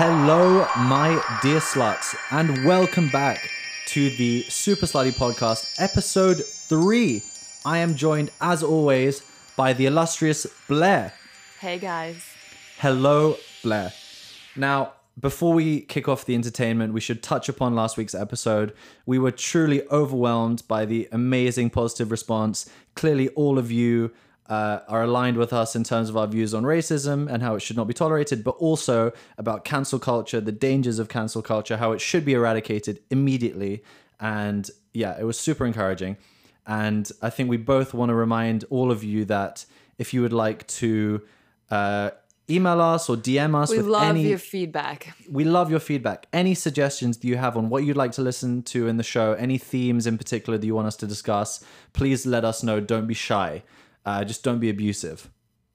Hello, my dear sluts, and welcome back to the Super Slutty Podcast, episode three. I am joined, as always, by the illustrious Blair. Hey guys. Hello, Blair. Now, before we kick off the entertainment, we should touch upon last week's episode. We were truly overwhelmed by the amazing positive response. Clearly, all of you uh, are aligned with us in terms of our views on racism and how it should not be tolerated, but also about cancel culture, the dangers of cancel culture, how it should be eradicated immediately. And yeah, it was super encouraging. And I think we both want to remind all of you that if you would like to uh, email us or DM us We with love any your feedback. we love your feedback. Any suggestions that you have on what you'd like to listen to in the show, any themes in particular that you want us to discuss, please let us know. Don't be shy. Uh, just don't be abusive.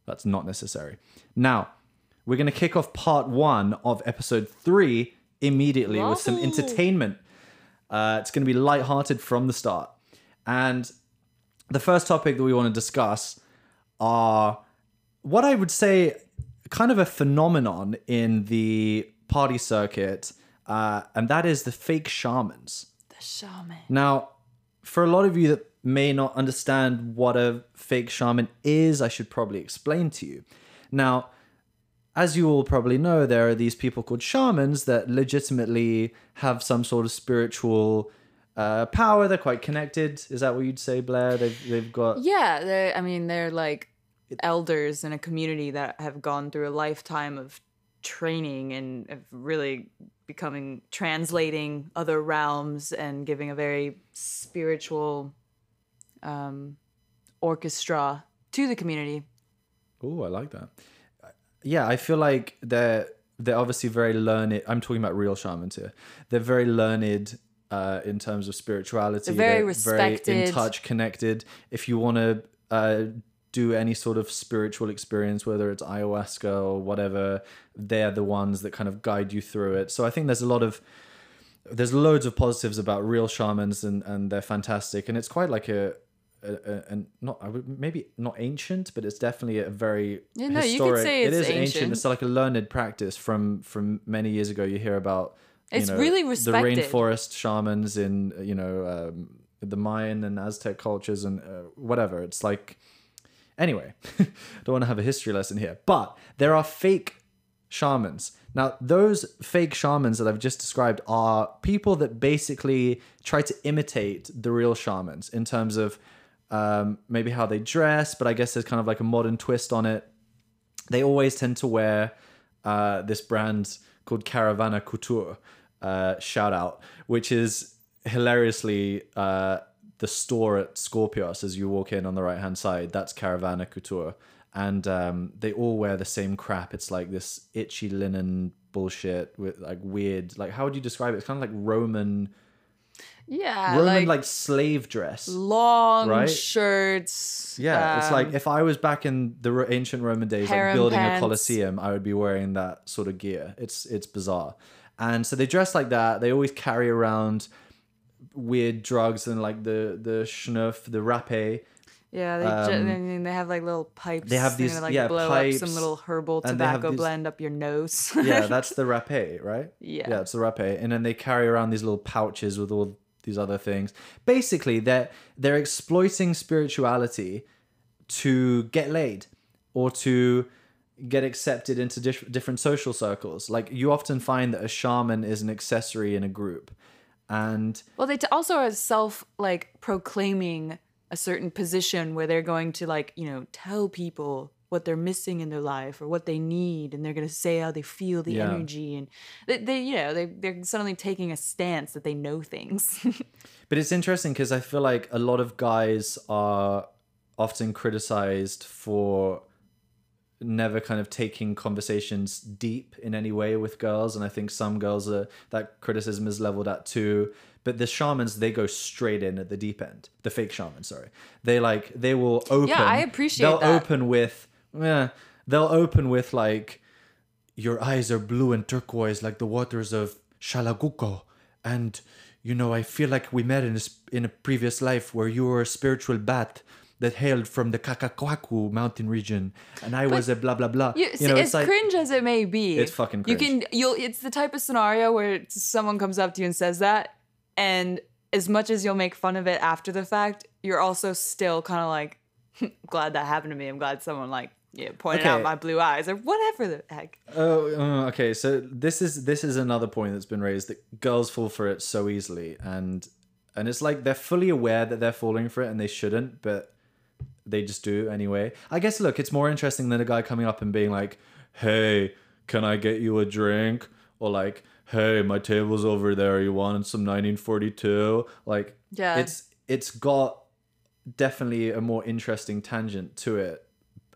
That's not necessary. Now, we're going to kick off part one of episode three immediately with some entertainment. Uh, it's going to be lighthearted from the start. And the first topic that we want to discuss are what I would say kind of a phenomenon in the party circuit, uh, and that is the fake shamans. The shaman. Now, for a lot of you that may not understand what a fake shaman is, I should probably explain to you. Now, as you all probably know, there are these people called shamans that legitimately have some sort of spiritual uh, power. They're quite connected. Is that what you'd say, Blair? They've, they've got. Yeah, I mean they're like elders in a community that have gone through a lifetime of training and of really becoming translating other realms and giving a very spiritual um orchestra to the community. Oh, I like that. Yeah, I feel like they're they're obviously very learned. I'm talking about real shamans here. They're very learned uh, in terms of spirituality. They're very in respected. touch, connected. If you want to uh, do any sort of spiritual experience, whether it's ayahuasca or whatever, they're the ones that kind of guide you through it. So I think there's a lot of there's loads of positives about real shamans and and they're fantastic and it's quite like a a, and not I would maybe not ancient, but it's definitely a very Yeah, no, you could historic. say it it's ancient. ancient. It's like a learned practice from from many years ago. You hear about you It's know, really the rainforest shamans in you know um, the Mayan and Aztec cultures and uh, whatever. It's like anyway, don't want to have a history lesson here, but there are fake shamans. Now, those fake shamans that I've just described are people that basically try to imitate the real shamans in terms of um, maybe how they dress, but I guess there's kind of like a modern twist on it. They always tend to wear uh, this brand called Caravana Couture, uh, shout out, which is hilariously uh, the store at Scorpios as you walk in on the right hand side. That's Caravana Couture. And um, they all wear the same crap. It's like this itchy linen bullshit with like weird, like, how would you describe it? It's kind of like Roman, Yeah, Roman like, like slave dress. long right? shirts. Yeah, it's like um, if I was back in the ancient Roman days, like building a pants. coliseum, I would be wearing that sort of gear. It's it's bizarre, and so they dress like that. They always carry around weird drugs and like the the schnuff, the rapé. Yeah, they, Um, mean, they have like little pipes. they have these- like yeah, blow up some little herbal and they have tobacco these- blend up your nose. Yeah, that's the rapé, right? Yeah. yeah, it's the rapé, and then they carry around these little pouches with all these other things. Basically, they're they're exploiting spirituality to get laid or to get accepted into dif- different social circles. Like you often find that a shaman is an accessory in a group, and well, they t- also are self like proclaiming a certain position where they're going to like you know tell people what they're missing in their life or what they need, and they're gonna say how they feel, the Yeah. energy, and they, they you know they they're suddenly taking a stance that they know things. But it's interesting because I feel like a lot of guys are often criticized for never kind of taking conversations deep in any way with girls and i think some girls are that criticism is leveled at too but the shamans they go straight in at the deep end the fake shamans sorry they like they will open Yeah, I appreciate they'll that. open with yeah they'll open with like your eyes are blue and turquoise like the waters of Shalaguko. And, you know, I feel like we met in a, in a previous life where you were a spiritual bat that hailed from the Kakakwaku mountain region, and I was a blah blah blah. You, see, as cringe as it may be, It's fucking cringe. You can you'll. It's the type of scenario where someone comes up to you and says that, and as much as you'll make fun of it after the fact, you're also still kind of like, glad that happened to me. I'm glad someone like yeah pointed out my blue eyes or whatever the heck. Oh, uh, okay. So this is this is another point that's been raised that girls fall for it so easily, and and it's like they're fully aware that they're falling for it and they shouldn't, but they just do anyway. I guess look, it's more interesting than a guy coming up and being like, "Hey, can I get you a drink?" or like, "Hey, my table's over there. You want some 1942?" Like, Yeah. it's it's got definitely a more interesting tangent to it.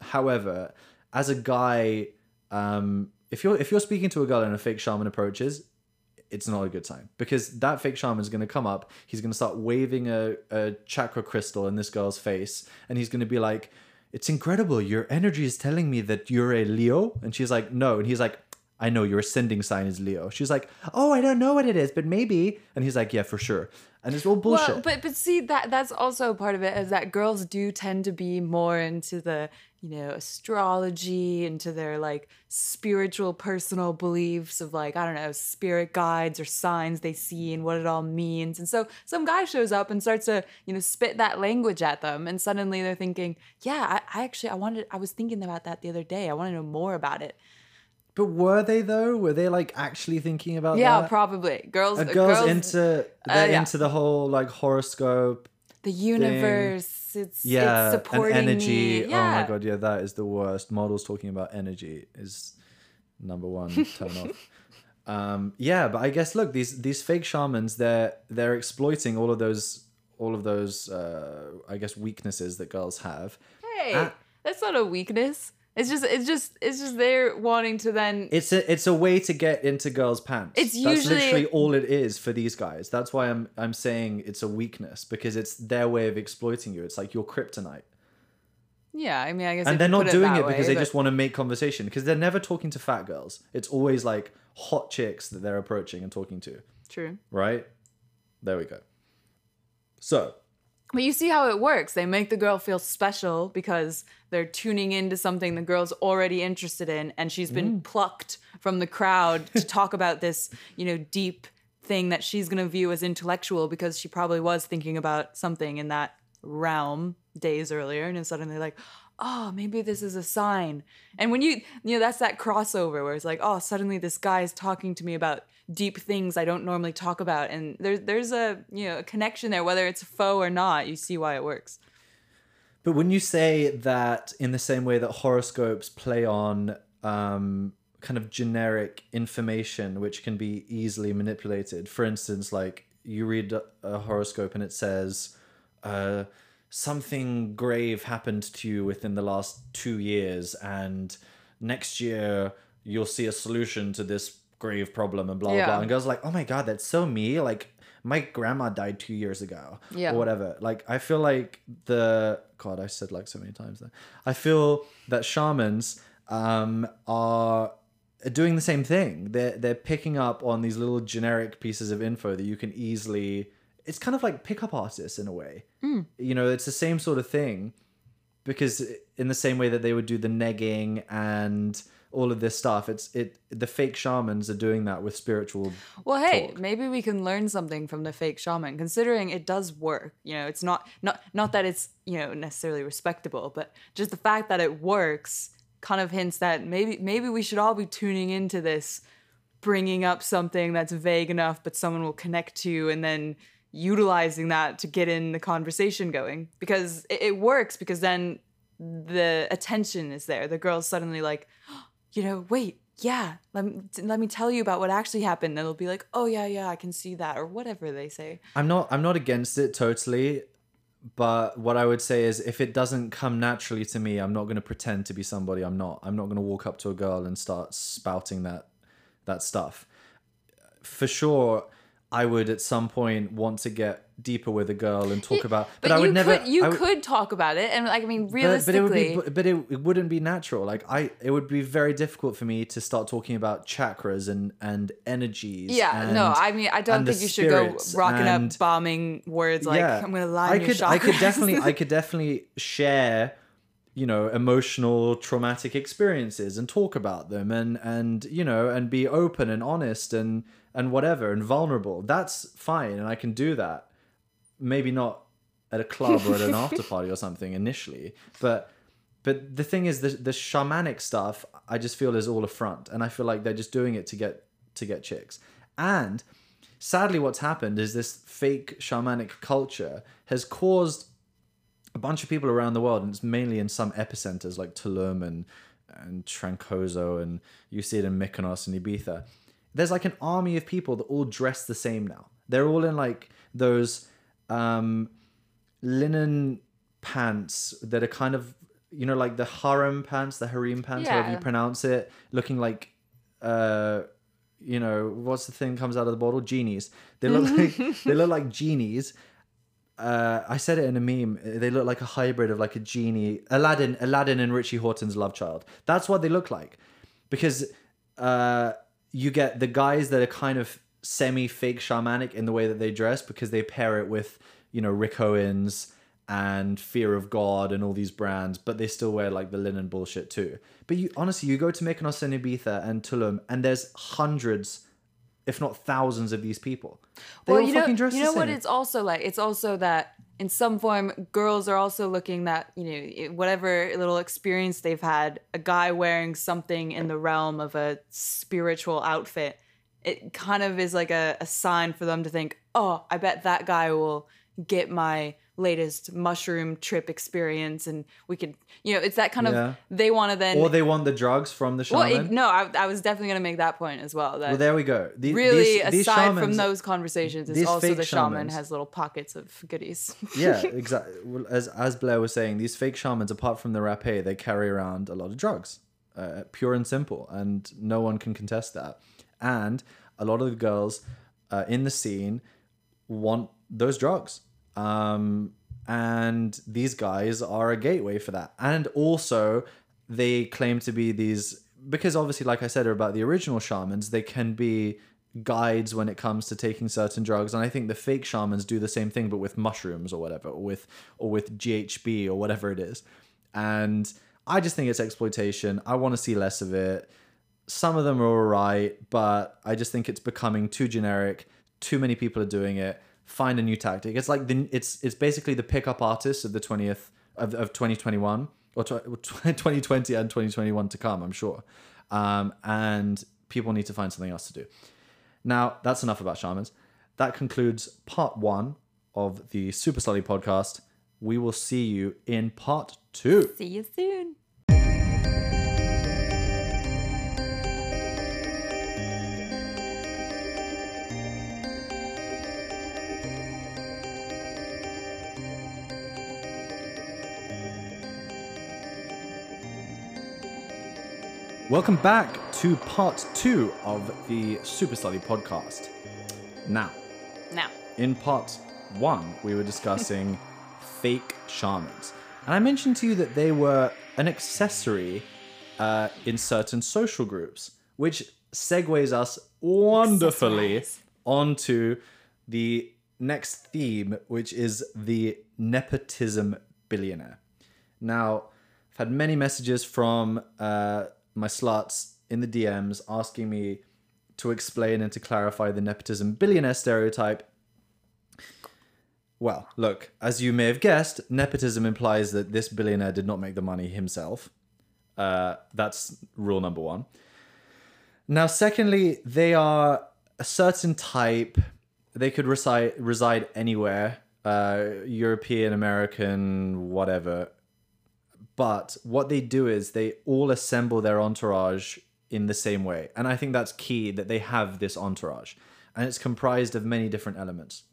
However, as a guy, um, if you're if you're speaking to a girl and a fake shaman approaches, it's not a good sign because that fake shaman is going to come up. He's going to start waving a, a chakra crystal in this girl's face, and he's going to be like, "It's incredible. Your energy is telling me that you're a Leo." And she's like, "No," and he's like. I know your ascending sign is Leo. She's like, "Oh, I don't know what it is, but maybe." And he's like, "Yeah, for sure." And it's all bullshit. Well, but but see that that's also part of it is that girls do tend to be more into the you know astrology, into their like spiritual personal beliefs of like I don't know spirit guides or signs they see and what it all means. And so some guy shows up and starts to you know spit that language at them, and suddenly they're thinking, yeah, I, I actually I wanted I was thinking about that the other day. I want to know more about it. But were they though? Were they like actually thinking about Yeah, that? probably girls. Are girls, girls into uh, they're yeah. into the whole like horoscope, the universe. It's yeah, it's supporting energy. me. Yeah. Oh my god, yeah, that is the worst. Models talking about energy is number one turn off. Um, yeah, but I guess look, these these fake shamans, they're they're exploiting all of those all of those uh, I guess weaknesses that girls have. Hey, Ah. that's not a weakness. It's just it's just it's just they're wanting to then It's a it's a way to get into girls' pants. It's That's usually- literally all it is for these guys. That's why I'm I'm saying it's a weakness because it's their way of exploiting you. It's like your kryptonite. yeah. I mean, I guess and they're not doing it because they just want to make conversation because they're never talking to fat girls. It's always like hot chicks that they're approaching and talking to, true. right? There we go. So, But you see how it works. They make the girl feel special because they're tuning into something the girl's already interested in, and she's been mm. plucked from the crowd to talk about this, you know, deep thing that she's gonna view as intellectual because she probably was thinking about something in that realm days earlier, and then suddenly like, oh, maybe this is a sign. And when you, you know, that's that crossover where it's like, oh, suddenly this guy is talking to me about deep things I don't normally talk about, and there's there's a you know a connection there, whether it's faux or not. You see why it works. but when you say that in the same way that horoscopes play on um, kind of generic information which can be easily manipulated, for instance, like you read a- horoscope and it says, uh, something grave happened to you within the last two years, and next year you'll see a solution to this grave problem, and blah, blah, Yeah. blah. And girls like, oh my God, that's so me. Like, my grandma died two years ago Yeah. or whatever. Like, I feel like the God, I said like so many times there. I feel that shamans um, are doing the same thing. They're they're picking up on these little generic pieces of info that you can easily. It's kind of like pickup artists in a way. Mm. You know, it's the same sort of thing because in the same way that they would do the negging and all of this stuff, it's it the fake shamans are doing that with spiritual. Well, hey, talk. maybe we can learn something from the fake shaman, considering it does work. You know, it's not not not that it's you know necessarily respectable, but just the fact that it works kind of hints that maybe maybe we should all be tuning into this, bringing up something that's vague enough, but someone will connect to, and then utilizing that to get in the conversation going because it, it works because then the attention is there. The girl's suddenly like, you know, wait, yeah, let me, let me tell you about what actually happened. And it'll be like, oh yeah, yeah, I can see that, or whatever they say. I'm not I'm not against it totally, but what I would say is if it doesn't come naturally to me, I'm not going to pretend to be somebody I'm not. I'm not going to walk up to a girl and start spouting that that stuff. For sure, I would at some point want to get deeper with a girl and talk about. But, I you would never. could you would- could talk about it, and like I mean, realistically, but it would be but it, it wouldn't be natural like i it would be very difficult for me to start talking about chakras and and energies yeah, no, I mean, I don't think you should go rocking and- up bombing words like I'm gonna lie I could I could definitely I could definitely share you know emotional traumatic experiences and talk about them and and you know and be open and honest and and whatever and vulnerable that's fine and I can do that. Maybe not at a club or at an after party or something initially but but the thing is the the shamanic stuff I just feel is all a front and I feel like they're just doing it to get to get chicks. And sadly what's happened is this fake shamanic culture has caused a bunch of people around the world and it's mainly in some epicenters like Tulum and and Trancoso and you see it in Mykonos and Ibiza there's like an army of people that all dress the same now. They're all in like those um linen pants that are kind of you know like the harem pants the harem pants however you pronounce it looking like uh you know what's the thing comes out of the bottle? Genies. They look like they look like genies. Uh, I said it in a meme. They look like a hybrid of like a genie, Aladdin, Aladdin and Richie Horton's love child. That's what they look like, because uh, you get the guys that are kind of semi-fake shamanic in the way that they dress because they pair it with you know Rick Owens and Fear of God and all these brands, but they still wear like the linen bullshit too. But you honestly, you go to Mykonos and Ibiza and Tulum, and there's hundreds, if not thousands, of these people. They well, all you know, dress you know what it's also like. It's also that in some form, girls are also looking that you know whatever little experience they've had, a guy wearing something in the realm of a spiritual outfit, it kind of is like a, a sign for them to think, oh, I bet that guy will get my latest mushroom trip experience, and we could, you know, it's that kind Yeah. of they want to then. or they want the drugs from the well, shaman. it- no, I, I was definitely gonna make that point as well. That Well, there we go. The- really these, these aside from those conversations is also the shaman shamans- has little pockets of goodies yeah, exactly. Well, as as Blair was saying, these fake shamans, apart from the rapé, they carry around a lot of drugs, uh, pure and simple, and no one can contest that. And a lot of the girls uh, in the scene want those drugs. Um, and these guys are a gateway for that. And also, they claim to be these because obviously, like I said about the original shamans, they can be guides when it comes to taking certain drugs. And I think the fake shamans do the same thing, but with mushrooms or whatever, or with or with GHB or whatever it is. And I just think it's exploitation. I want to see less of it. Some of them are alright, but I just think it's becoming too generic. Too many people are doing it. Find a new tactic. It's like the it's it's basically the pickup artists of the twentieth of, of twenty twenty one or twenty twenty and twenty twenty one to come. I'm sure, um, and people need to find something else to do. Now that's enough about shamans. That concludes part one of the Super Slutty podcast. We will see you in part two. see you soon Welcome back to part two of the Super Slutty podcast. Now, now in part one, we were discussing fake shamans. And I mentioned to you that they were an accessory uh, in certain social groups, which segues us wonderfully onto the next theme, which is the nepotism billionaire. Now, I've had many messages from uh, my sluts in the DMs asking me to explain and to clarify the nepotism billionaire stereotype. Well, look, as you may have guessed, nepotism implies that this billionaire did not make the money himself. Uh, that's rule number one. Now, secondly, they are a certain type. They could reside reside anywhere, uh, European, American, whatever. But what they do is they all assemble their entourage in the same way, and I think that's key that they have this entourage, and it's comprised of many different elements.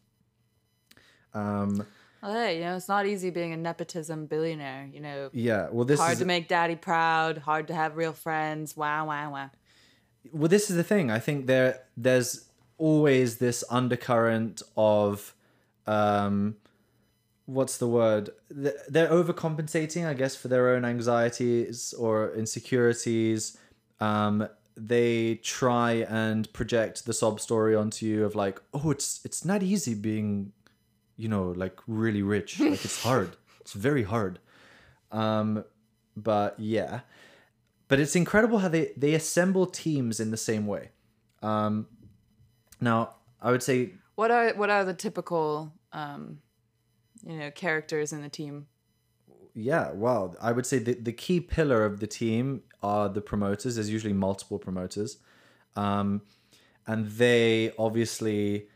Um, well, hey, you know, it's not easy being a nepotism billionaire. You know, yeah, well, this hard is to make daddy proud, hard to have real friends. Wow, wow, wow. well this is the thing i think there there's always this undercurrent of um what's the word? They're overcompensating i guess for their own anxieties or insecurities. Um they try and project the sob story onto you of like oh it's it's not easy being you know like really rich. Like it's hard. It's very hard. Um but yeah. But it's incredible how they they assemble teams in the same way. Um now i would say What are what are the typical um, you know characters in the team? yeah well i would say the, the key pillar of the team are the promoters. There's usually multiple promoters. Um, and they obviously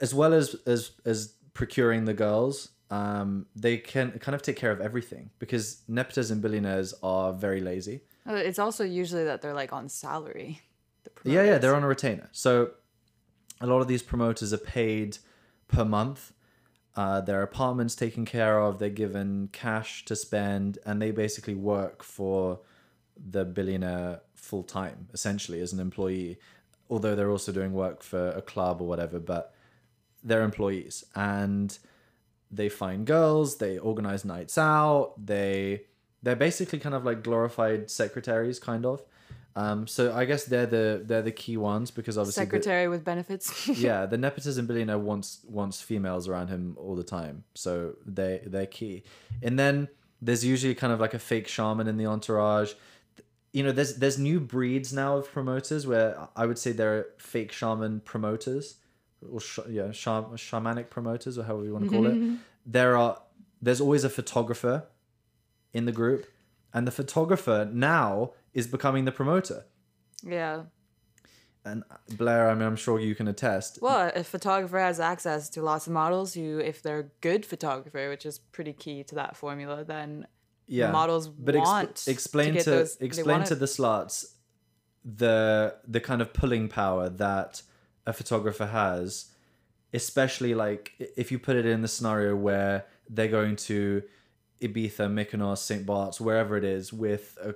as well as as as procuring the girls um, they can kind of take care of everything because nepotism billionaires are very lazy. Uh, It's also usually that they're like on salary. the yeah yeah they're on a retainer. So a lot of these promoters are paid per month uh, their apartments taken care of they're given cash to spend and they basically work for the billionaire full time essentially as an employee. Although they're also doing work for a club or whatever but they're employees. And they find girls they organize nights out they they're basically kind of like glorified secretaries kind of um, so I guess they're the they're the key ones because obviously the- secretary with benefits. yeah, the nepotism billionaire wants wants females around him all the time, so they they're key. And then there's usually kind of like a fake shaman in the entourage. You know, there's there's new breeds now of promoters where I would say they're fake shaman promoters, or sh- yeah, sham- shamanic promoters or however you want to call it. There are there's always a photographer in the group, and the photographer now is becoming the promoter. yeah. And uh, Blair, I mean, I'm sure you can attest. Well, a photographer has access to lots of models who, if they're a good photographer, which is pretty key to that formula, then yeah models but want to explain get to, those- explain to the sluts the the kind of pulling power that a photographer has especially like if you put it in the scenario where they're going to Ibiza, Mykonos, St. Bart's, wherever it is, with a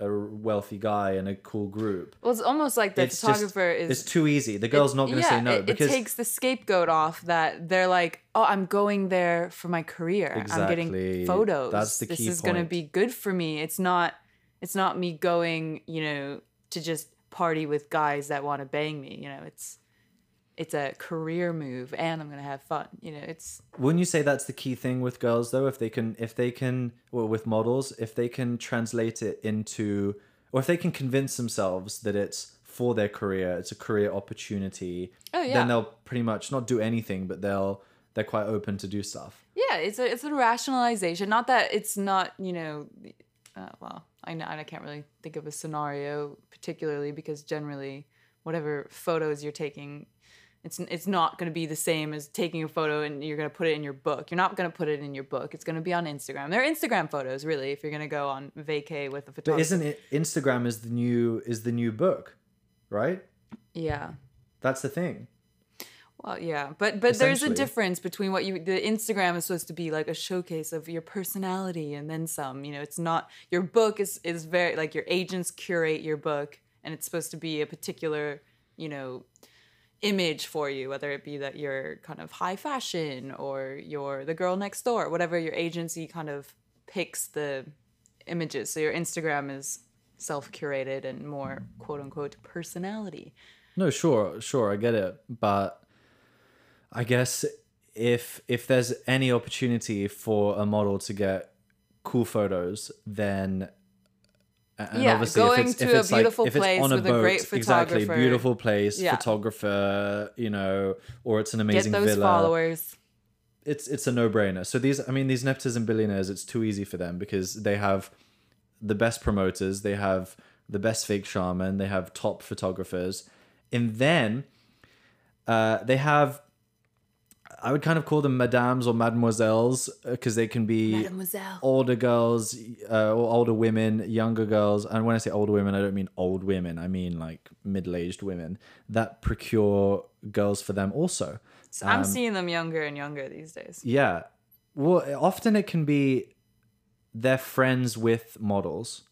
a wealthy guy and a cool group. Well, it's almost like the It's just- photographer is. It's too easy. The girl's not going to yeah, say no it, because it takes the scapegoat off that they're like, oh, I'm going there for my career. Exactly. I'm getting photos. That's the this key is going to be good for me. It's not. It's not me going, you know, to just party with guys that want to bang me. You know, it's it's a career move, and I'm going to have fun. You know, it's Wouldn't you say that's the key thing with girls though? If they can, if they can, well, with models, if they can translate it into, or if they can convince themselves that it's for their career, it's a career opportunity. Oh, yeah. Then they'll pretty much not do anything, but they'll they're quite open to do stuff. Yeah, it's a it's a rationalization. Not that it's not you know, uh, well, I know I can't really think of a scenario particularly because generally, whatever photos you're taking, it's it's not going to be the same as taking a photo and you're going to put it in your book. You're not going to put it in your book. It's going to be on Instagram. They're Instagram photos, really. If you're going to go on vacay with a But isn't it Instagram is the new is the new book, right? yeah. That's the thing. Well, yeah, but but there's a difference between what you the Instagram is supposed to be like a showcase of your personality and then some. You know, it's not your book is is very like your agents curate your book and it's supposed to be a particular you know image for you, whether it be that you're kind of high fashion or you're the girl next door, whatever your agency kind of picks the images. So your Instagram is self curated and more quote unquote personality. No, sure, sure, I get it, but I guess if if there's any opportunity for a model to get cool photos, then and Yeah, obviously going if it's, to if a it's like beautiful if it's place on a with a boat, great exactly beautiful place, Yeah. photographer, you know, or it's an amazing Get those villa. followers. It's it's a no brainer. So these, I mean, these nepotism billionaires, it's too easy for them because they have the best promoters, they have the best fake shaman, they have top photographers, and then uh, they have. I would kind of call them madames or mademoiselles because they can be Mademoiselle. older girls uh, or older women, younger girls. And when I say older women, I don't mean old women. I mean like middle-aged women that procure girls for them also. So I'm seeing them younger and younger these days. Yeah. Well, often it can be they're friends with models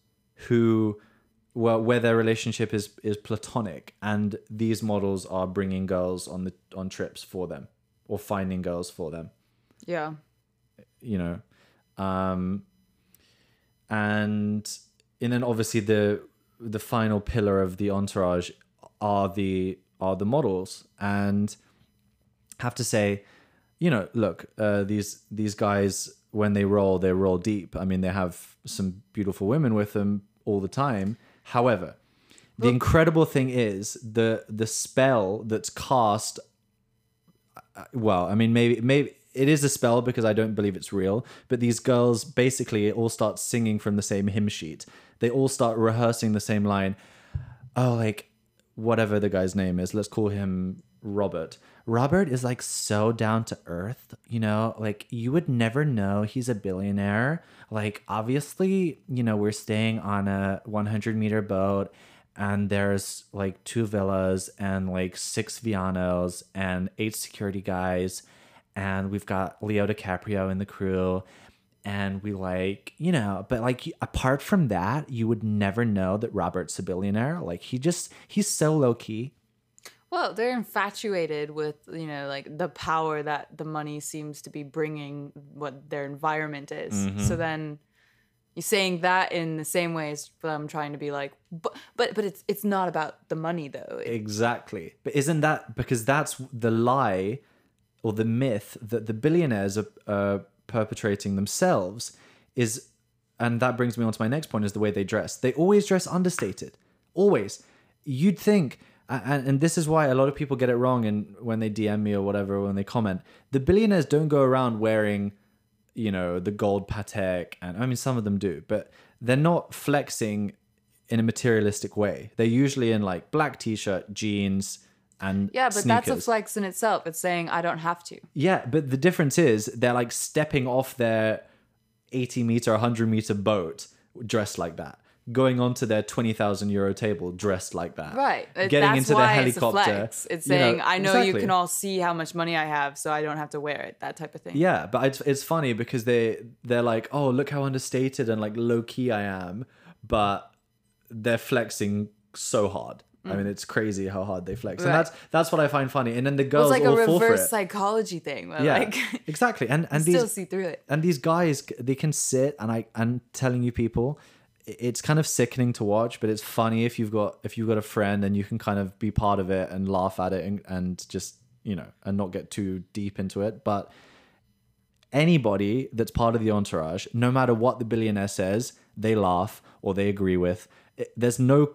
who well where their relationship is is platonic and these models are bringing girls on the on trips for them or finding girls for them. Yeah. you know um and and then obviously the the final pillar of the entourage are the are the models. And have to say you know look uh these these guys when they roll they roll deep. I mean they have some beautiful women with them all the time. However the incredible thing is the the spell that's cast well, I mean, maybe maybe it is a spell because I don't believe it's real. But these girls basically all start singing from the same hymn sheet. They all start rehearsing the same line. Oh, like whatever the guy's name is, let's call him Robert. Robert is like so down to earth, you know, like you would never know he's a billionaire. Like, obviously, you know, we're staying on a 100 meter boat and there's like two villas and like six Vianos and eight security guys. And we've got Leo DiCaprio in the crew. And we like, you know, but like apart from that, you would never know that Robert's a billionaire. Like he just, he's so low key. Well, they're infatuated with, you know, like the power that the money seems to be bringing what their environment is. Mm-hmm. So then you're saying that in the same way as them trying to be like, but but but it's it's not about the money though. It- Exactly. But isn't that because that's the lie or the myth that the billionaires are uh, perpetrating themselves is, and that brings me on to my next point is the way they dress. They always dress understated. Always. You'd think, and, and this is why a lot of people get it wrong and when they DM me or whatever, when they comment, the billionaires don't go around wearing you know the gold Patek, and I mean some of them do, but they're not flexing in a materialistic way. They're usually in like black t-shirt, jeans, and yeah, but that's a flex in itself. It's saying I don't have to. Yeah, but the difference is they're like stepping off their 80 meter, 100 meter boat dressed like that, going onto their 20,000 euro table dressed like that, Right. Getting That's into the helicopter. It's, flex. it's you know, saying I know you can all see how much money I have, so I don't have to wear it. That type of thing. Yeah, but it's it's funny because they they're like, oh, look how understated and like low key I am, but they're flexing so hard. I mean, it's crazy how hard they flex, and Mm. That's that's what I find funny. And then the girls It's girls like a all fall for reverse psychology thing. Yeah, like exactly. And and still these see through it. and these guys they can sit and i i'm telling you people it's kind of sickening to watch but it's funny if you've got if you've got a friend and you can kind of be part of it and laugh at it and, and just you know and not get too deep into it but anybody that's part of the entourage no matter what the billionaire says they laugh or they agree with It- there's no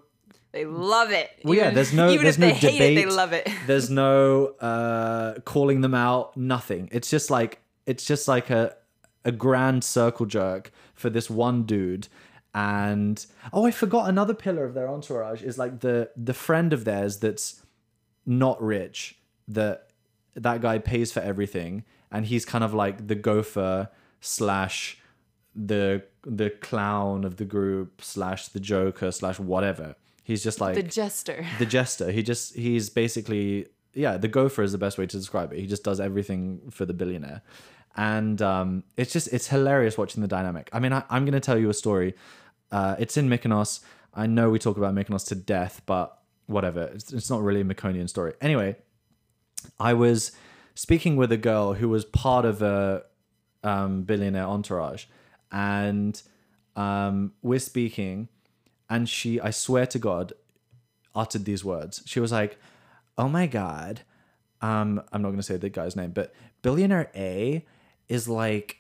They love it. well, yeah, there's no even there's if no they hate debate. it, they love it. There's no uh, calling them out. Nothing. It's just like it's just like a a grand circle jerk for this one dude. And oh, I forgot another pillar of their entourage is like the the friend of theirs that's not rich. That that guy pays for everything, and he's kind of like the gopher slash the the clown of the group slash the joker slash whatever. He's just like The jester. the jester. He just he's basically yeah, the gopher is the best way to describe it. He just does everything for the billionaire. And um, it's just it's hilarious watching the dynamic. I mean, I, I'm gonna tell you a story. Uh, it's in Mykonos. I know we talk about Mykonos to death, but whatever. It's, it's not really a Mykonoan story. Anyway, I was speaking with a girl who was part of a um, billionaire entourage, and um, we're speaking, and she, I swear to God, uttered these words. She was like, "Oh my God." Um, I'm not going to say the guy's name, but billionaire A is like,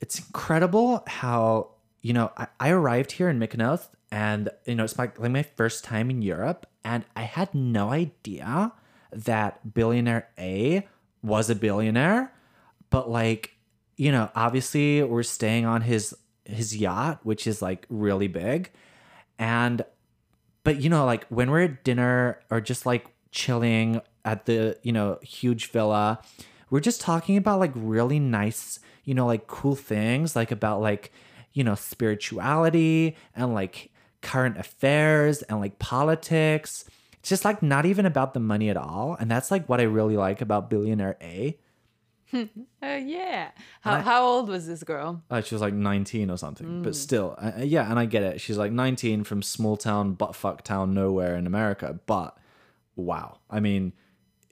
it's incredible how you know I, I arrived here in Mykonos, and you know it's my, like my first time in Europe, and I had no idea that billionaire A was a billionaire, but like you know obviously we're staying on his his yacht, which is like really big, and but you know like when we're at dinner or just like chilling at the you know huge villa we're just talking about like really nice you know like cool things like about like you know spirituality and like current affairs and like politics it's just like not even about the money at all and that's like what i really like about billionaire a Uh, yeah. How, how old was this girl? Uh, she was like 19 or something, but still, uh, uh, yeah, and I get it. She's like 19 from small town, buttfuck town, nowhere in America. But wow, I mean,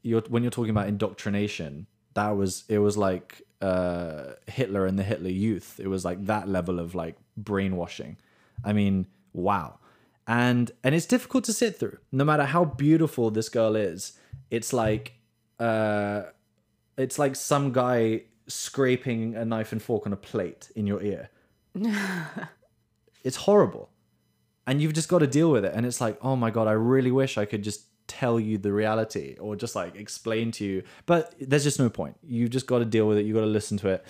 you're when you're talking about indoctrination, that was it was like uh, Hitler and the Hitler Youth. It was like that level of like brainwashing. I mean, wow, and and it's difficult to sit through. No matter how beautiful this girl is, it's like uh, it's like some guy scraping a knife and fork on a plate in your ear. it's horrible. And you've just got to deal with it. And it's like, oh my God, I really wish I could just tell you the reality or just like explain to you. But there's just no point. You just got to deal with it. You got to listen to it.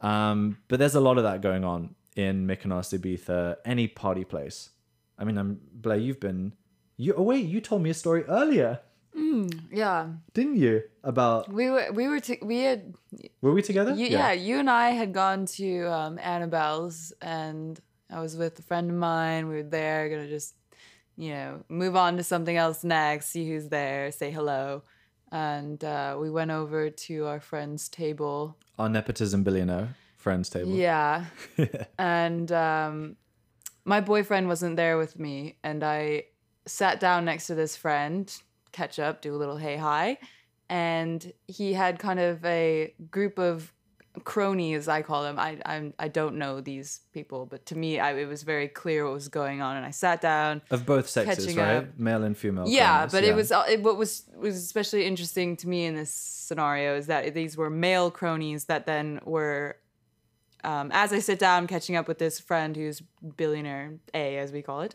Um, but there's a lot of that going on in Mykonos, Ibiza, any party place. I mean, I'm Blair. You've been. You oh wait, you told me a story earlier, Yeah. didn't you? About We were, we were, t- we had, were we together? you, yeah. you and I had gone to um, Annabel's and I was with a friend of mine. We were there, gonna just, you know, move on to something else next, see who's there, say hello. And uh, we went over to our friend's table. Our nepotism billionaire friends table. Yeah. and um, my boyfriend wasn't there with me. And I sat down next to this friend, catch up, do a little hey hi. And he had kind of a group of cronies, I call them. I I'm, I don't know these people, but to me, I, it was very clear what was going on. And I sat down. Of both sexes, right? up. Male and female. Yeah, cronies, but it was uh, it, what was was especially interesting to me in this scenario is that these were male cronies that then were, um, as I sit down catching up with this friend who's billionaire A as we call it,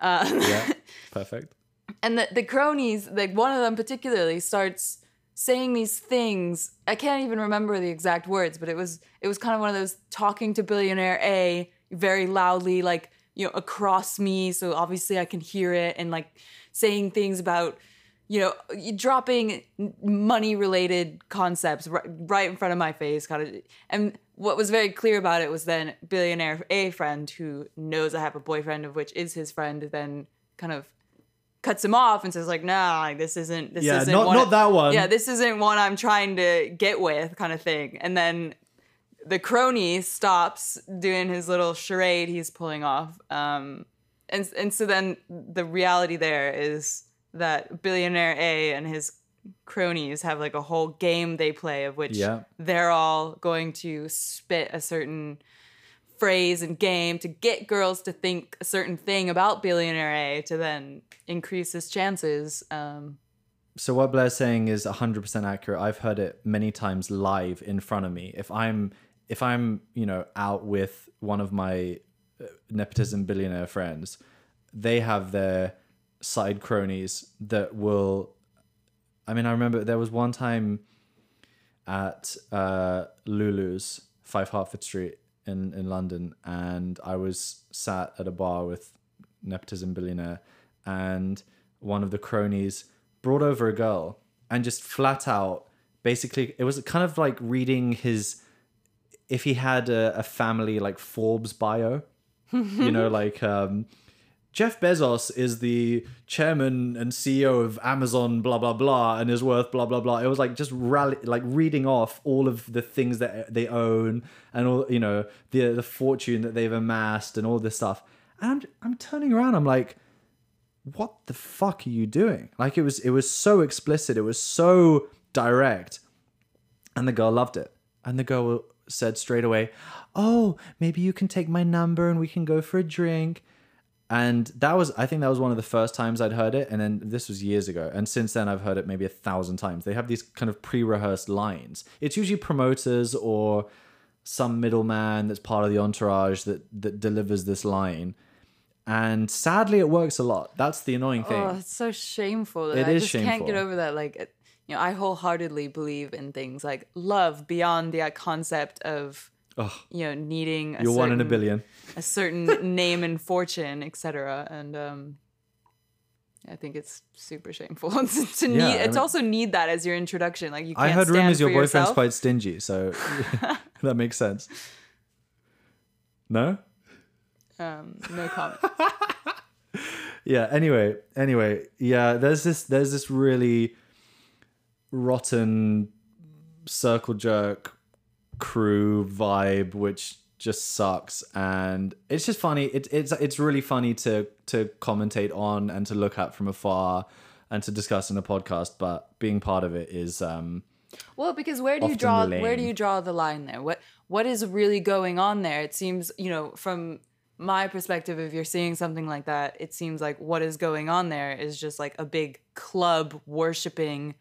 uh, Yeah, perfect. and the the cronies like one of them particularly starts saying these things. I can't even remember the exact words, but it was it was kind of one of those talking to billionaire A very loudly, like you know across me, so obviously I can hear it, and like saying things about you know dropping money related concepts right, right in front of my face kind of and what was very clear about it was then billionaire a friend who knows i have a boyfriend of which is his friend then kind of cuts him off and says like nah like this isn't this Yeah, isn't not- not that one. yeah this isn't one i'm trying to get with kind of thing and then the crony stops doing his little charade he's pulling off um and and so then the reality there is that billionaire A and his cronies have like a whole game they play of which Yeah. they're all going to spit a certain phrase and game to get girls to think a certain thing about billionaire A to then increase his chances. Um, So what Blair's saying is 100% accurate. I've heard it many times live in front of me. If I'm if I'm, you know, out with one of my uh, nepotism billionaire friends, they have their side cronies that will I mean, I remember there was one time at uh, Loulou's, Five Hertford Street in, in London, and I was sat at a bar with nepotism billionaire, and one of the cronies brought over a girl and just flat out, basically, it was kind of like reading his, if he had a, a family like Forbes bio, you know, like um, Jeff Bezos is the chairman and CEO of Amazon, blah blah blah, and is worth blah blah blah. It was like just rally, like reading off all of the things that they own and all you know the the fortune that they've amassed and all this stuff. And I'm I'm turning around, I'm like, what the fuck are you doing? Like it was it was so explicit, it was so direct, and the girl loved it. And the girl said straight away, "Oh, maybe you can take my number and we can go for a drink." And that was, I think that was one of the first times I'd heard it. And then this was years ago. And since then, I've heard it maybe a thousand times. They have these kind of pre rehearsed lines. It's usually promoters or some middleman that's part of the entourage that, that delivers this line. And sadly, it works a lot. That's the annoying thing. oh, it's so shameful. That It I is just can't get over that. Like, it- you know, I wholeheartedly believe in things like love beyond the concept of, You know, needing a You're one in a billion. a certain name and fortune, etc. And um, I think it's super shameful to, Yeah, need. I It's also need that as your introduction. Like you can't I heard rumors your boyfriend's yourself. quite stingy. So that makes sense. No? Um, no comment. yeah anyway anyway yeah there's this there's this really rotten circle jerk crew vibe, which just sucks. And it's just funny. It, it's it's really funny to to commentate on and to look at from afar and to discuss in a podcast. But being part of it is um, Well, because where do you draw where do you draw the line there? What what is really going on there? It seems, you know, from my perspective, if you're seeing something like that, it seems like what is going on there is just like a big club worshiping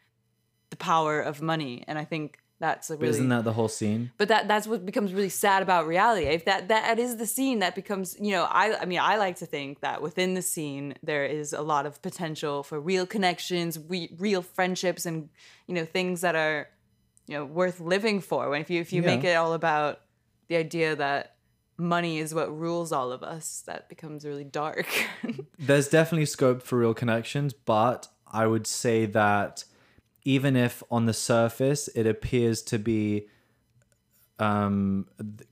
the power of money. And I think that's a but really isn't that the whole scene? but that that's what becomes really sad about reality. If that that is the scene that becomes you know i i mean i like to think that within the scene there is a lot of potential for real connections re- real friendships and you know things that are you know worth living for. When if you if you make it all about the idea that money is what rules all of us that becomes really dark. There's definitely scope for real connections, but I would say that even if on the surface it appears to be um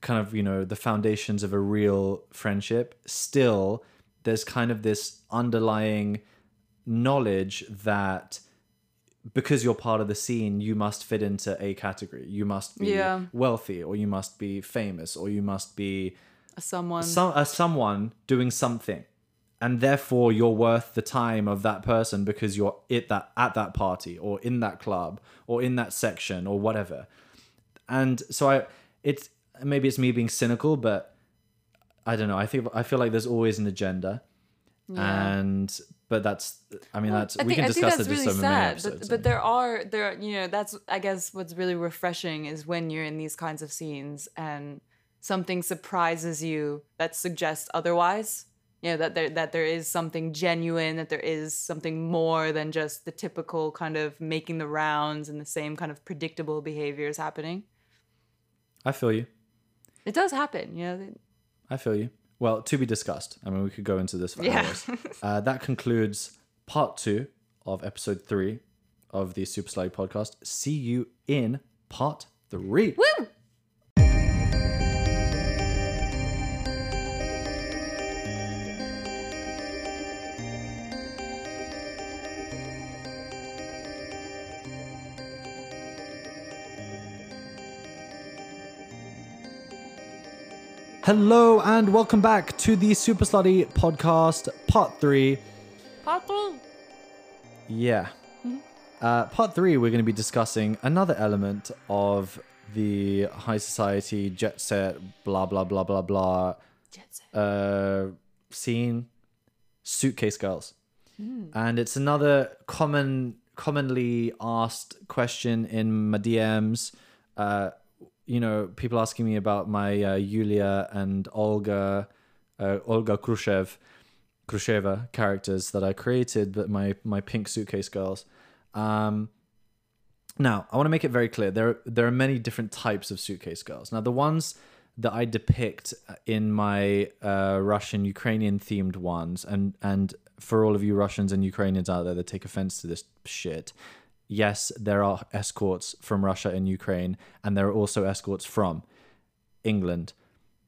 kind of you know the foundations of a real friendship still there's kind of this underlying knowledge that because you're part of the scene you must fit into a category. You must be Yeah. wealthy or you must be famous or you must be someone. some uh, someone doing something and therefore you're worth the time of that person because you're at that at that party or in that club or in that section or whatever. And so i it's maybe it's me being cynical but i don't know. I think i feel like there's always an agenda. And but that's i mean that's I we think, can discuss that's just really so many sad, episodes but but there are there are, you know that's I guess what's really refreshing is when you're in these kinds of scenes and something surprises you that suggests otherwise. You know that there that there is something genuine, that there is something more than just the typical kind of making the rounds and the same kind of predictable behaviors happening. i feel you It does happen, you know. I feel you. Well, to be discussed. I mean, we could go into this for Yeah. hours. Uh, that concludes part two of episode three of the Super Slide podcast. See you in part three. Woo! Hello and welcome back to the Super Slutty podcast, part three. Papa. Yeah. Uh, part three, we're going to be discussing another element of the high society jet set, blah, blah, blah, blah, blah Jet set. uh, scene, suitcase girls, and it's another common, commonly asked question in my DMs. Uh, you know, people asking me about my uh, Yulia and Olga, uh, Olga Khrushchev, Khrushcheva characters that I created, but my my pink suitcase girls. Um, now, I want to make it very clear there there are many different types of suitcase girls. Now, the ones that I depict in my uh, Russian Ukrainian themed ones, and and for all of you Russians and Ukrainians out there that take offense to this shit, yes, there are escorts from Russia and Ukraine, and there are also escorts from England,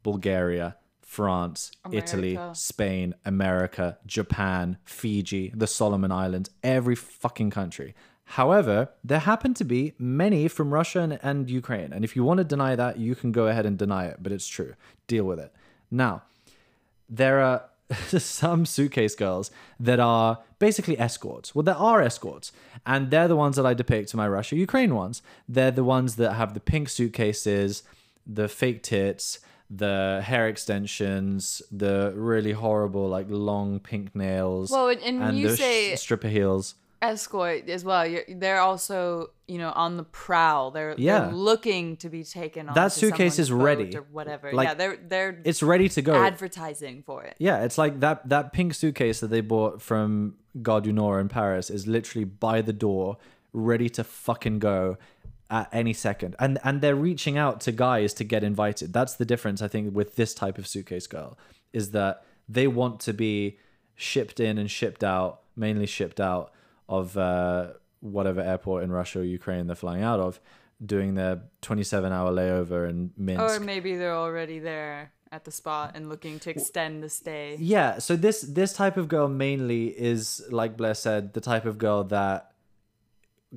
Bulgaria, France, Italy, Spain, America, Japan, Fiji, the Solomon Islands, every fucking country. However, there happen to be many from Russia and, and Ukraine. And if you want to deny that, you can go ahead and deny it, but it's true. Deal with it. Now, there are some suitcase girls that are basically escorts. Well, there are escorts, and they're the ones that I depict in my Russia Ukraine ones. They're the ones that have the pink suitcases, the fake tits, the hair extensions, the really horrible, like long pink nails. Well, and- and you the say- stripper heels. Escort as well. You're, they're also, you know, on the prowl. They're, Yeah. they're looking to be taken on. That suitcase is ready. or whatever. Like, yeah, they're they're It's ready to go. advertising for it. Yeah, it's like that that pink suitcase that they bought from Gare du Nord in Paris is literally by the door, ready to fucking go at any second. And and they're reaching out to guys to get invited. That's the difference I think with this type of suitcase girl is that they want to be shipped in and shipped out, mainly shipped out of uh, whatever airport in Russia or Ukraine they're flying out of, doing their 27 hour layover in Minsk. Or maybe they're already there at the spot and looking to extend the stay. Yeah, so this this type of girl mainly is like Blair said, the type of girl that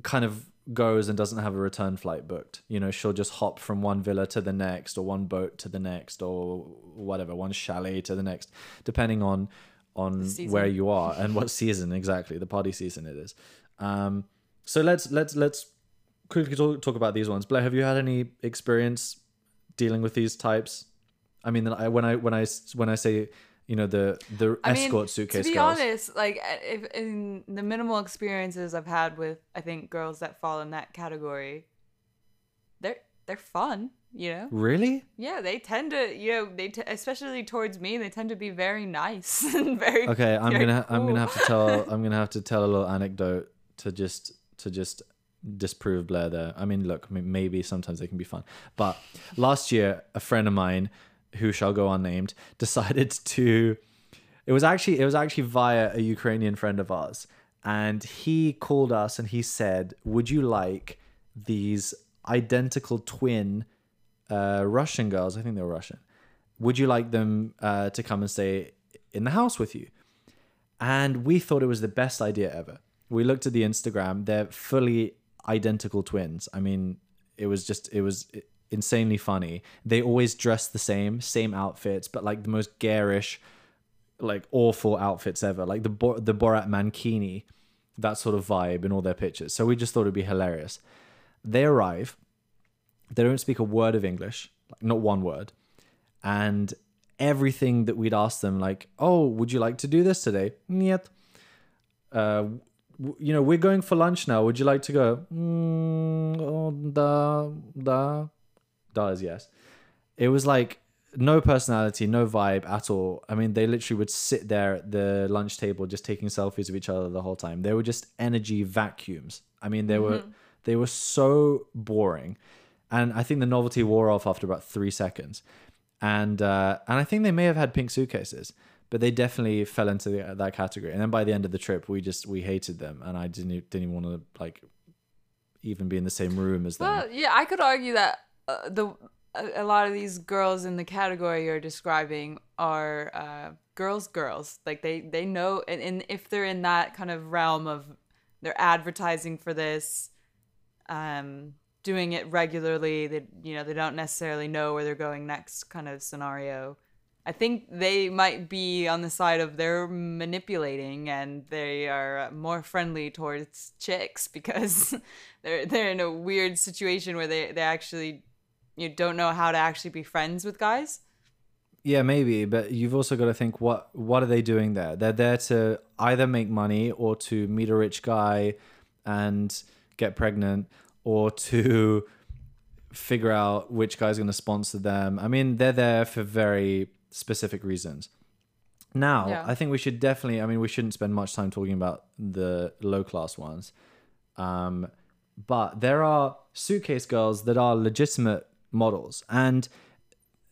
kind of goes and doesn't have a return flight booked. You know, she'll just hop from one villa to the next, or one boat to the next, or whatever, one chalet to the next, depending on on where you are and what season exactly the party season it is. Um, so let's let's let's quickly talk, talk about these ones. Blair, have you had any experience dealing with these types? I mean, I, when I when I when I say you know the the I mean, escort suitcase to be girls. honest, like if in the minimal experiences I've had with I think girls that fall in that category, they're they're fun, you know. Really? Yeah, they tend to, you know, they t- especially towards me, they tend to be very nice and very. Okay, I'm gonna I'm gonna have to tell I'm gonna have to tell a little anecdote to just to just disprove Blair there. I mean, look, maybe sometimes they can be fun, but last year a friend of mine, who shall go unnamed, decided to. It was actually it was actually via a Ukrainian friend of ours, and he called us and he said, "Would you like these identical twin uh, Russian girls? I think they were Russian. Would you like them uh, to come and stay in the house with you?" and we thought it was the best idea ever. We looked at the Instagram; they're fully identical twins. I mean, it was just it was insanely funny. They always dress the same, same outfits, but like the most garish, like awful outfits ever, like the Bo- the Borat mankini, that sort of vibe in all their pictures. So we just thought it'd be hilarious. They arrive. They don't speak a word of English, like not one word, and everything that we'd ask them, like, "Oh, would you like to do this today?" Niet. Uh, you know, we're going for lunch now. Would you like to go? Mm, oh, da da da is yes. It was like no personality, no vibe at all. I mean, they literally would sit there at the lunch table just taking selfies of each other the whole time. They were just energy vacuums. I mean, they were they were so boring, and I think the novelty wore off after about three seconds. And uh, and I think they may have had pink suitcases, but they definitely fell into the, that category. And then by the end of the trip, we just we hated them, and I didn't didn't even want to like even be in the same room as them. Well, yeah, I could argue that uh, the a, a lot of these girls in the category you're describing are uh, girls, girls. Like they they know, and, and if they're in that kind of realm of they're advertising for this, um, doing it regularly. They you know they don't necessarily know where they're going next, kind of scenario. I think they might be on the side of they're manipulating and they are more friendly towards chicks because they're they're in a weird situation where they, they actually you don't know how to actually be friends with guys. Yeah, maybe, but you've also got to think what what are they doing there? They're there to either make money or to meet a rich guy and get pregnant or to figure out which guy's going to sponsor them. I mean, they're there for very specific reasons. Now, Yeah. I think we should definitely I mean, we shouldn't spend much time talking about the low class ones. Um but there are suitcase girls that are legitimate models and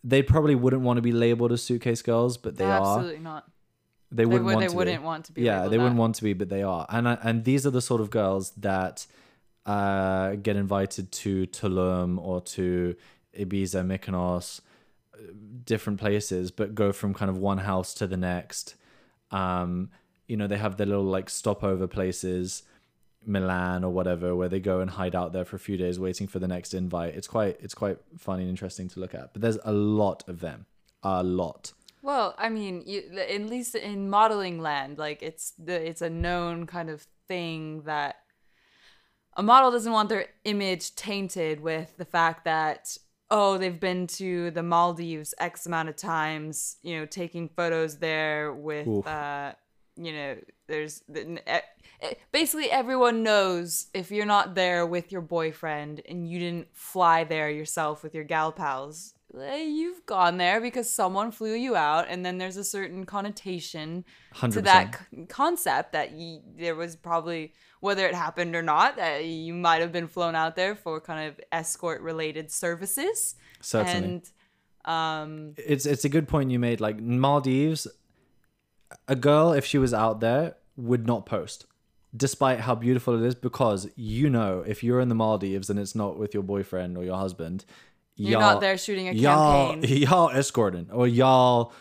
they probably wouldn't want to be labeled as suitcase girls, but they are. Absolutely not. They They, wouldn't would, want they to wouldn't be. want to be. Yeah, they wouldn't want to be, but they are. And I- and these are the sort of girls that uh, get invited to Tulum or to Ibiza, Mykonos, different places, but go from kind of one house to the next. Um, you know, they have their little like stopover places, Milan or whatever, where they go and hide out there for a few days, waiting for the next invite. It's quite it's quite funny and interesting to look at. But there's a lot of them, a lot. Well, I mean, you, at least in modeling land, like it's the it's a known kind of thing that a model doesn't want their image tainted with the fact that oh they've been to the Maldives X amount of times, you know, taking photos there with Oof. uh, you know, there's the- basically everyone knows if you're not there with your boyfriend and you didn't fly there yourself with your gal pals you've gone there because someone flew you out and then there's a certain connotation to 100%. that c- concept that you, there was probably whether it happened or not that you might have been flown out there for kind of escort related services Certainly. and um it's it's a good point you made. Like Maldives, a girl if she was out there would not post, despite how beautiful it is, because you know if you're in the Maldives and it's not with your boyfriend or your husband, you're y'all- not there shooting a Y'all, campaign y'all escorting or y'all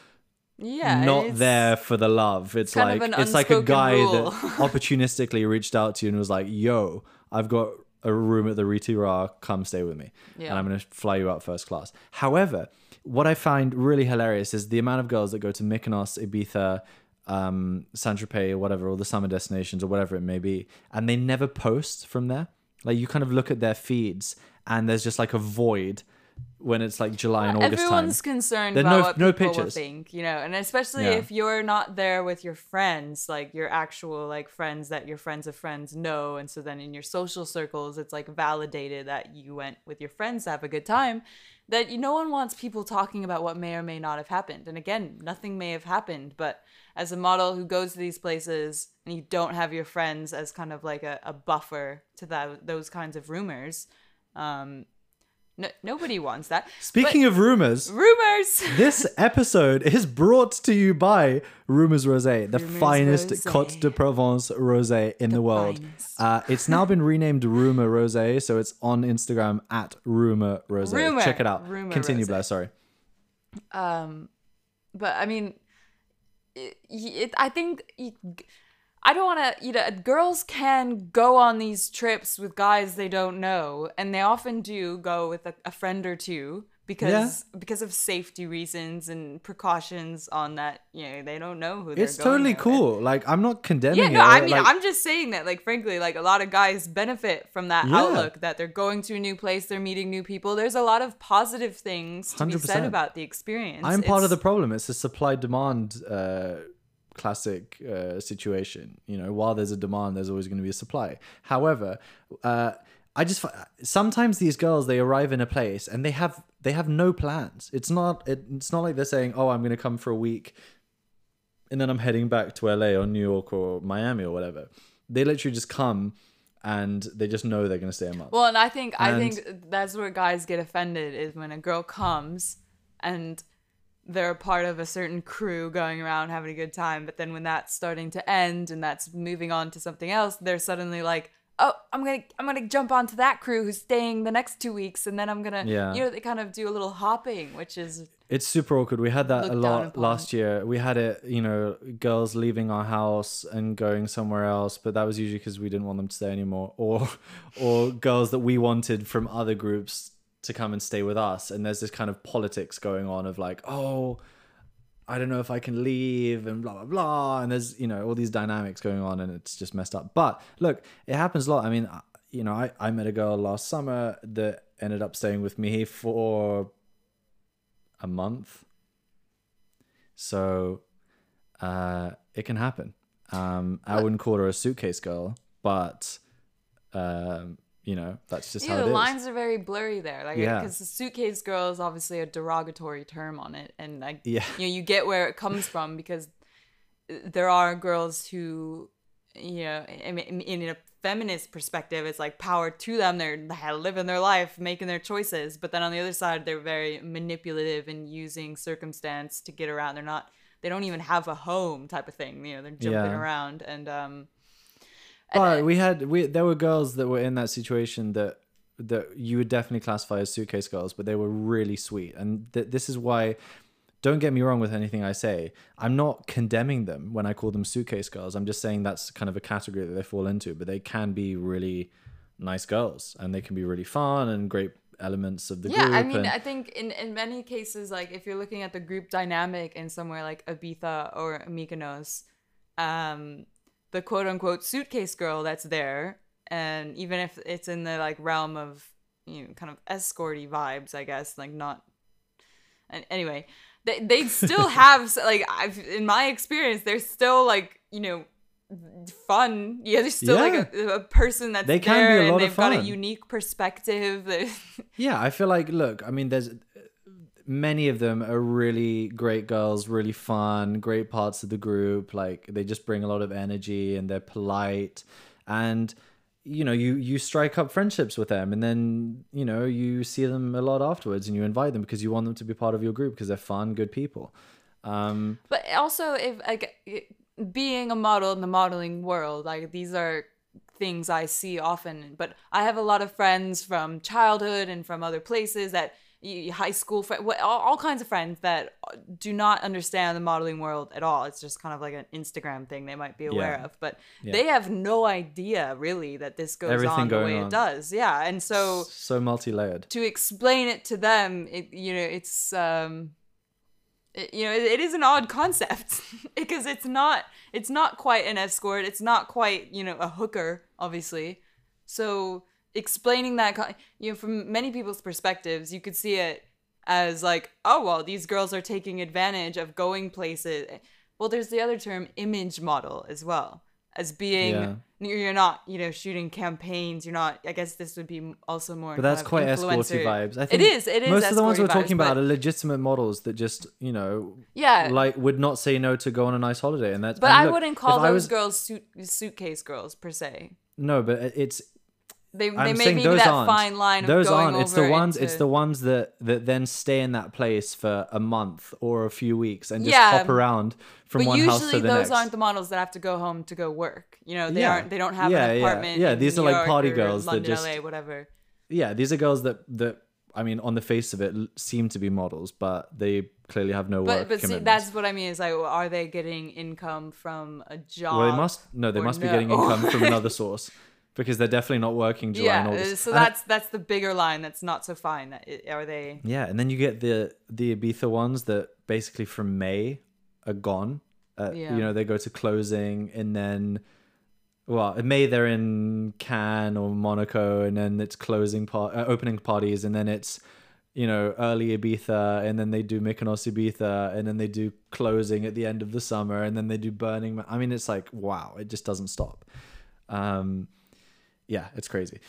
yeah not there for the love. It's like it's like a guy rule. that opportunistically reached out to you and was like, "Yo, I've got a room at the Ritu Ra, come stay with me. Yeah. And I'm going to fly you out first class. However, what I find really hilarious is the amount of girls that go to Mykonos, Ibiza, um, Saint Tropez, or whatever, or the summer destinations, or whatever it may be, and they never post from there. Like you kind of look at their feeds, and there's just like a void when it's like July and August Everyone's time. concerned There are about no- what no people will think, you know, and especially Yeah. if you're not there with your friends, like your actual like friends that your friends of friends know, and so then in your social circles, it's like validated that you went with your friends to have a good time. That you, no one wants people talking about what may or may not have happened. And again, nothing may have happened, but as a model who goes to these places and you don't have your friends as kind of like a, a buffer to that those kinds of rumors, um, no, nobody wants that. Speaking of rumors, Rumors. this episode is brought to you by Rumors Rosé, the Rumors finest Rosé. Côte de Provence rosé in the, world. Uh, it's now been renamed Rumor Rosé, so it's on Instagram at Rumor Rosé. Rumor. Check it out. Rumor Continue, Rosé. Blair. Sorry. um, but I mean, it, it, I think it, I don't want to. You know, girls can go on these trips with guys they don't know, and they often do go with a, a friend or two because because of safety reasons and precautions on that. You know, they don't know who. They're It's totally there with. cool. Like I'm not condemning Yeah, it. no, I mean, like- I'm just saying that, like, frankly, like a lot of guys benefit from that Yeah. outlook that they're going to a new place, they're meeting new people. There's a lot of positive things to be said about the experience. I'm part of the problem. It's a supply demand uh, classic uh, situation. You know, while there's a demand, there's always going to be a supply. However, uh, I just sometimes these girls they arrive in a place and they have they have no plans. It's not it, it's not like they're saying, "Oh, I'm going to come for a week." And then I'm heading back to LA or New York or Miami or whatever. They literally just come and they just know they're going to stay a month. Well, and I think I think that's where guys get offended is when a girl comes and they're a part of a certain crew going around having a good time, but then when that's starting to end and that's moving on to something else, they're suddenly like, "Oh, I'm gonna I'm gonna jump onto that crew who's staying the next two weeks, and then I'm gonna Yeah. you know they kind of do a little hopping, which is It's super awkward. We had that a lot last year. We had it, you know, girls leaving our house and going somewhere else, but that was usually because we didn't want them to stay anymore, or or girls that we wanted from other groups to come and stay with us. And there's this kind of politics going on of like, oh, I don't know if I can leave and blah blah blah. And there's you know all these dynamics going on, and it's just messed up. But look, it happens a lot. I mean, you know, I I met a girl last summer that ended up staying with me for a month. So uh, it can happen. Um, I wouldn't call her a suitcase girl, but um, you know that's just yeah, how the is. lines are very blurry there. Like, Yeah. because the suitcase girl is obviously a derogatory term on it, and like, Yeah. you know, you get where it comes from because there are girls who, you know, I mean, in a feminist perspective, it's like power to them. They're they're living their life, making their choices, but then on the other side, they're very manipulative and using circumstance to get around. They're not. They don't even have a home, type of thing. You know, they're jumping Yeah. around, and um, But we had we there were girls that were in that situation that that you would definitely classify as suitcase girls, but they were really sweet, and th- this is why. Don't get me wrong with anything I say. I'm not condemning them when I call them suitcase girls. I'm just saying that's kind of a category that they fall into, but they can be really nice girls and they can be really fun and great elements of the yeah group. Yeah, I mean and- i think in in many cases like if you're looking at the group dynamic in somewhere like ibiza or mykonos um the quote unquote suitcase girl that's there. And even if it's in the like realm of you know kind of escorty vibes i guess like not and anyway they they still have like I've in my experience they're still like you know fun. Yeah there's still like a, a person that's They can be a and lot of they've got a unique perspective. Yeah, I feel like look, I mean there's many of them are really great girls, really fun, great parts of the group, like they just bring a lot of energy and they're polite and you know, you you strike up friendships with them and then, you know, you see them a lot afterwards and you invite them because you want them to be part of your group because they're fun, good people. Um But also, if like being a model in the modeling world, like these are things I see often. But I have a lot of friends from childhood and from other places that high school friends, all, all kinds of friends that do not understand the modeling world at all. It's just kind of like an Instagram thing they might be aware Yeah. of, but Yeah. they have no idea really that this goes Everything on the way on. it does. Yeah, and so so multi-layered. to explain it to them, it, you know, it's um, it, you know, it, it is an odd concept because it's not it's not quite an escort. It's not quite you know a hooker, obviously. So explaining that, you know, from many people's perspectives, you could see it as like, oh well, these girls are taking advantage of going places. Well, there's the other term, image model, as well as being Yeah. you're not you know shooting campaigns. You're not. I guess this would be also more. But that's quite escorty vibes. I think is. It is. Most of the ones we're talking vibes, about are legitimate models that just, you know, Yeah. like would not say no to go on a nice holiday, and that's. But and I look, wouldn't call those was- girls suit, suitcase girls per se. No, but it's. They they make those that aren't. fine line of those aren't. It's the ones. It's the ones that that then stay in that place for a month or a few weeks and just Yeah, hop around from But one house to usually the those aren't the models that have to go home to go work. You know, they Yeah. aren't. They don't have Yeah, an yeah. apartment. Yeah, in these New are like York party girls that just- LA, whatever. yeah, these are girls that that I mean, on the face of it, seem to be models, but they clearly have no work But but see, that's what I mean. Is like, are they getting income from a job? well, they must no, they must be getting income from another source because they're definitely not working July and yeah, August. so And that's that's the bigger line. That's not so fine. That are they? Yeah, and then you get the the Ibiza ones that basically from May are gone. Uh, Yeah. You know, they go to closing, and then well, in May they're in Cannes or Monaco, and then it's closing part, uh, opening parties, and then it's you know early Ibiza, and then they do Mykonos Ibiza, and then they do closing at the end of the summer, and then they do Burning. Ma- I mean, it's like wow, it just doesn't stop. Um, yeah, it's crazy.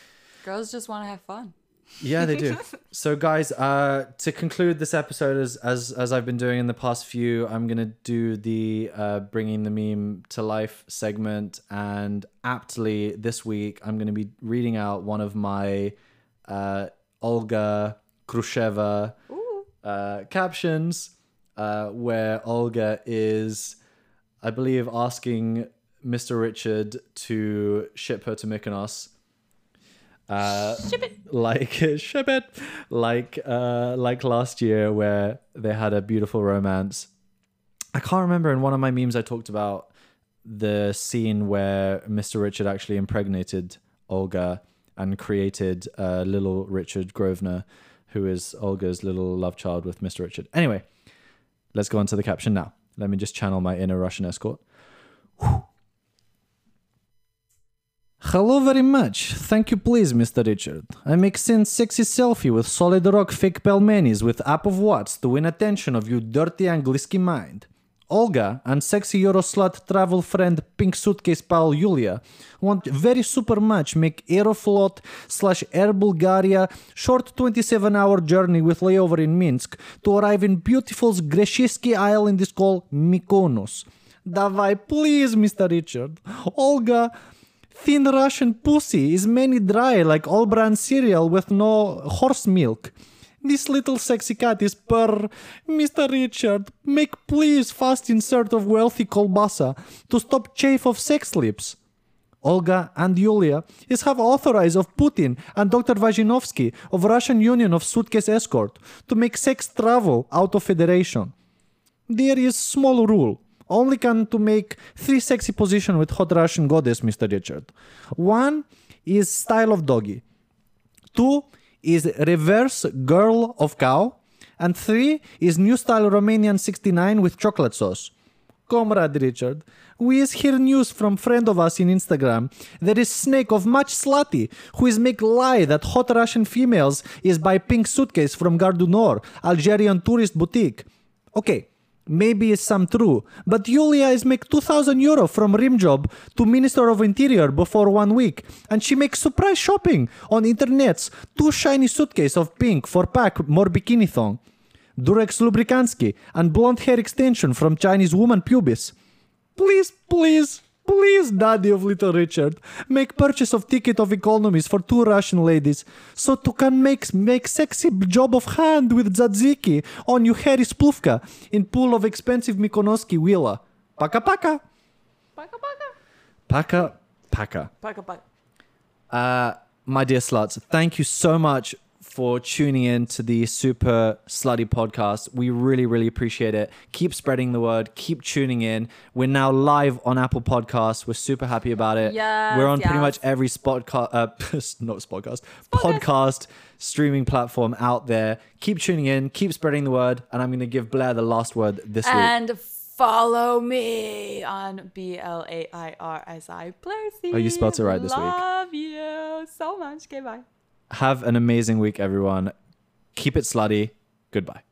Girls just want to have fun. Yeah, they do. so, guys, uh, to conclude this episode, as as as I've been doing in the past few, I'm gonna do the uh, bringing the meme to life segment, and aptly this week, I'm gonna be reading out one of my uh, Olga Khrushcheva uh, captions, uh, where Olga is, I believe, asking Mr. Richard to ship her to Mykonos uh, like ship it, like uh, like last year where they had a beautiful romance. I can't remember in one of my memes I talked about the scene where Mr. Richard actually impregnated Olga and created uh, little Richard Grosvenor, who is Olga's little love child with Mr. Richard. Anyway, let's go on to the caption now. Let me just channel my inner Russian escort. Hello very much. Thank you, please, Mr. Richard. I make send sexy selfie with solid rock fake pelmenis with app of watts to win attention of you dirty Angliski mind. Olga and sexy Euroslut travel friend pink suitcase pal Yulia want very super much make Aeroflot slash Air Bulgaria short 27 hour journey with layover in Minsk to arrive in beautiful Greshevsky Island is called Mykonos. Давай, please, Mr. Richard. Olga Thin Russian pussy is many dry like all brand cereal with no horse milk. This little sexy cat is purr. Mr. Richard, make please fast insert of wealthy kolbasa to stop chafe of sex lips. Olga and Yulia is have authorized of Putin and Dr. Vajinovsky of Russian Union of Suitcase Escort to make sex travel out of federation. There is small rule. Only can to make three sexy position with hot Russian goddess, Mr. Richard. One is style of doggy. Two is reverse girl of cow. And three is new style Romanian 69 with chocolate sauce. Comrade Richard, we is hear news from friend of us in Instagram. There is snake of much slutty who is make lie that hot Russian females is buy pink suitcase from Gare du Nord, Algerian tourist boutique. Okay, maybe it's some true, but Yulia is make 2000 euro from rim job to Minister of Interior before one week, and she makes surprise shopping on internets. Two shiny suitcase of pink for pack more bikini thong. Durex Lubricansky and blonde hair extension from Chinese woman pubis. Please, please, please, daddy of little Richard, make purchase of ticket of economies for two Russian ladies, so to can make make sexy job of hand with tzatziki on you hairy splufka in pool of expensive Mykonoski villa. Paka paka. Paka paka. Paka paka. Paka paka. Uh, my dear sluts, thank you so much for tuning in to the Super Slutty podcast. We really, really appreciate it. Keep spreading the word. Keep tuning in. We're now live on Apple Podcasts. We're super happy about it. Yes, We're on pretty much every spot, uh, not podcast, podcast streaming platform out there. Keep tuning in. Keep spreading the word. And I'm going to give Blair the last word this week. And follow me on B L A I R S I Blair C. Oh, you spelled it right this week. Love you so much. Okay, bye. Have an amazing week, everyone. Keep it slutty. Goodbye.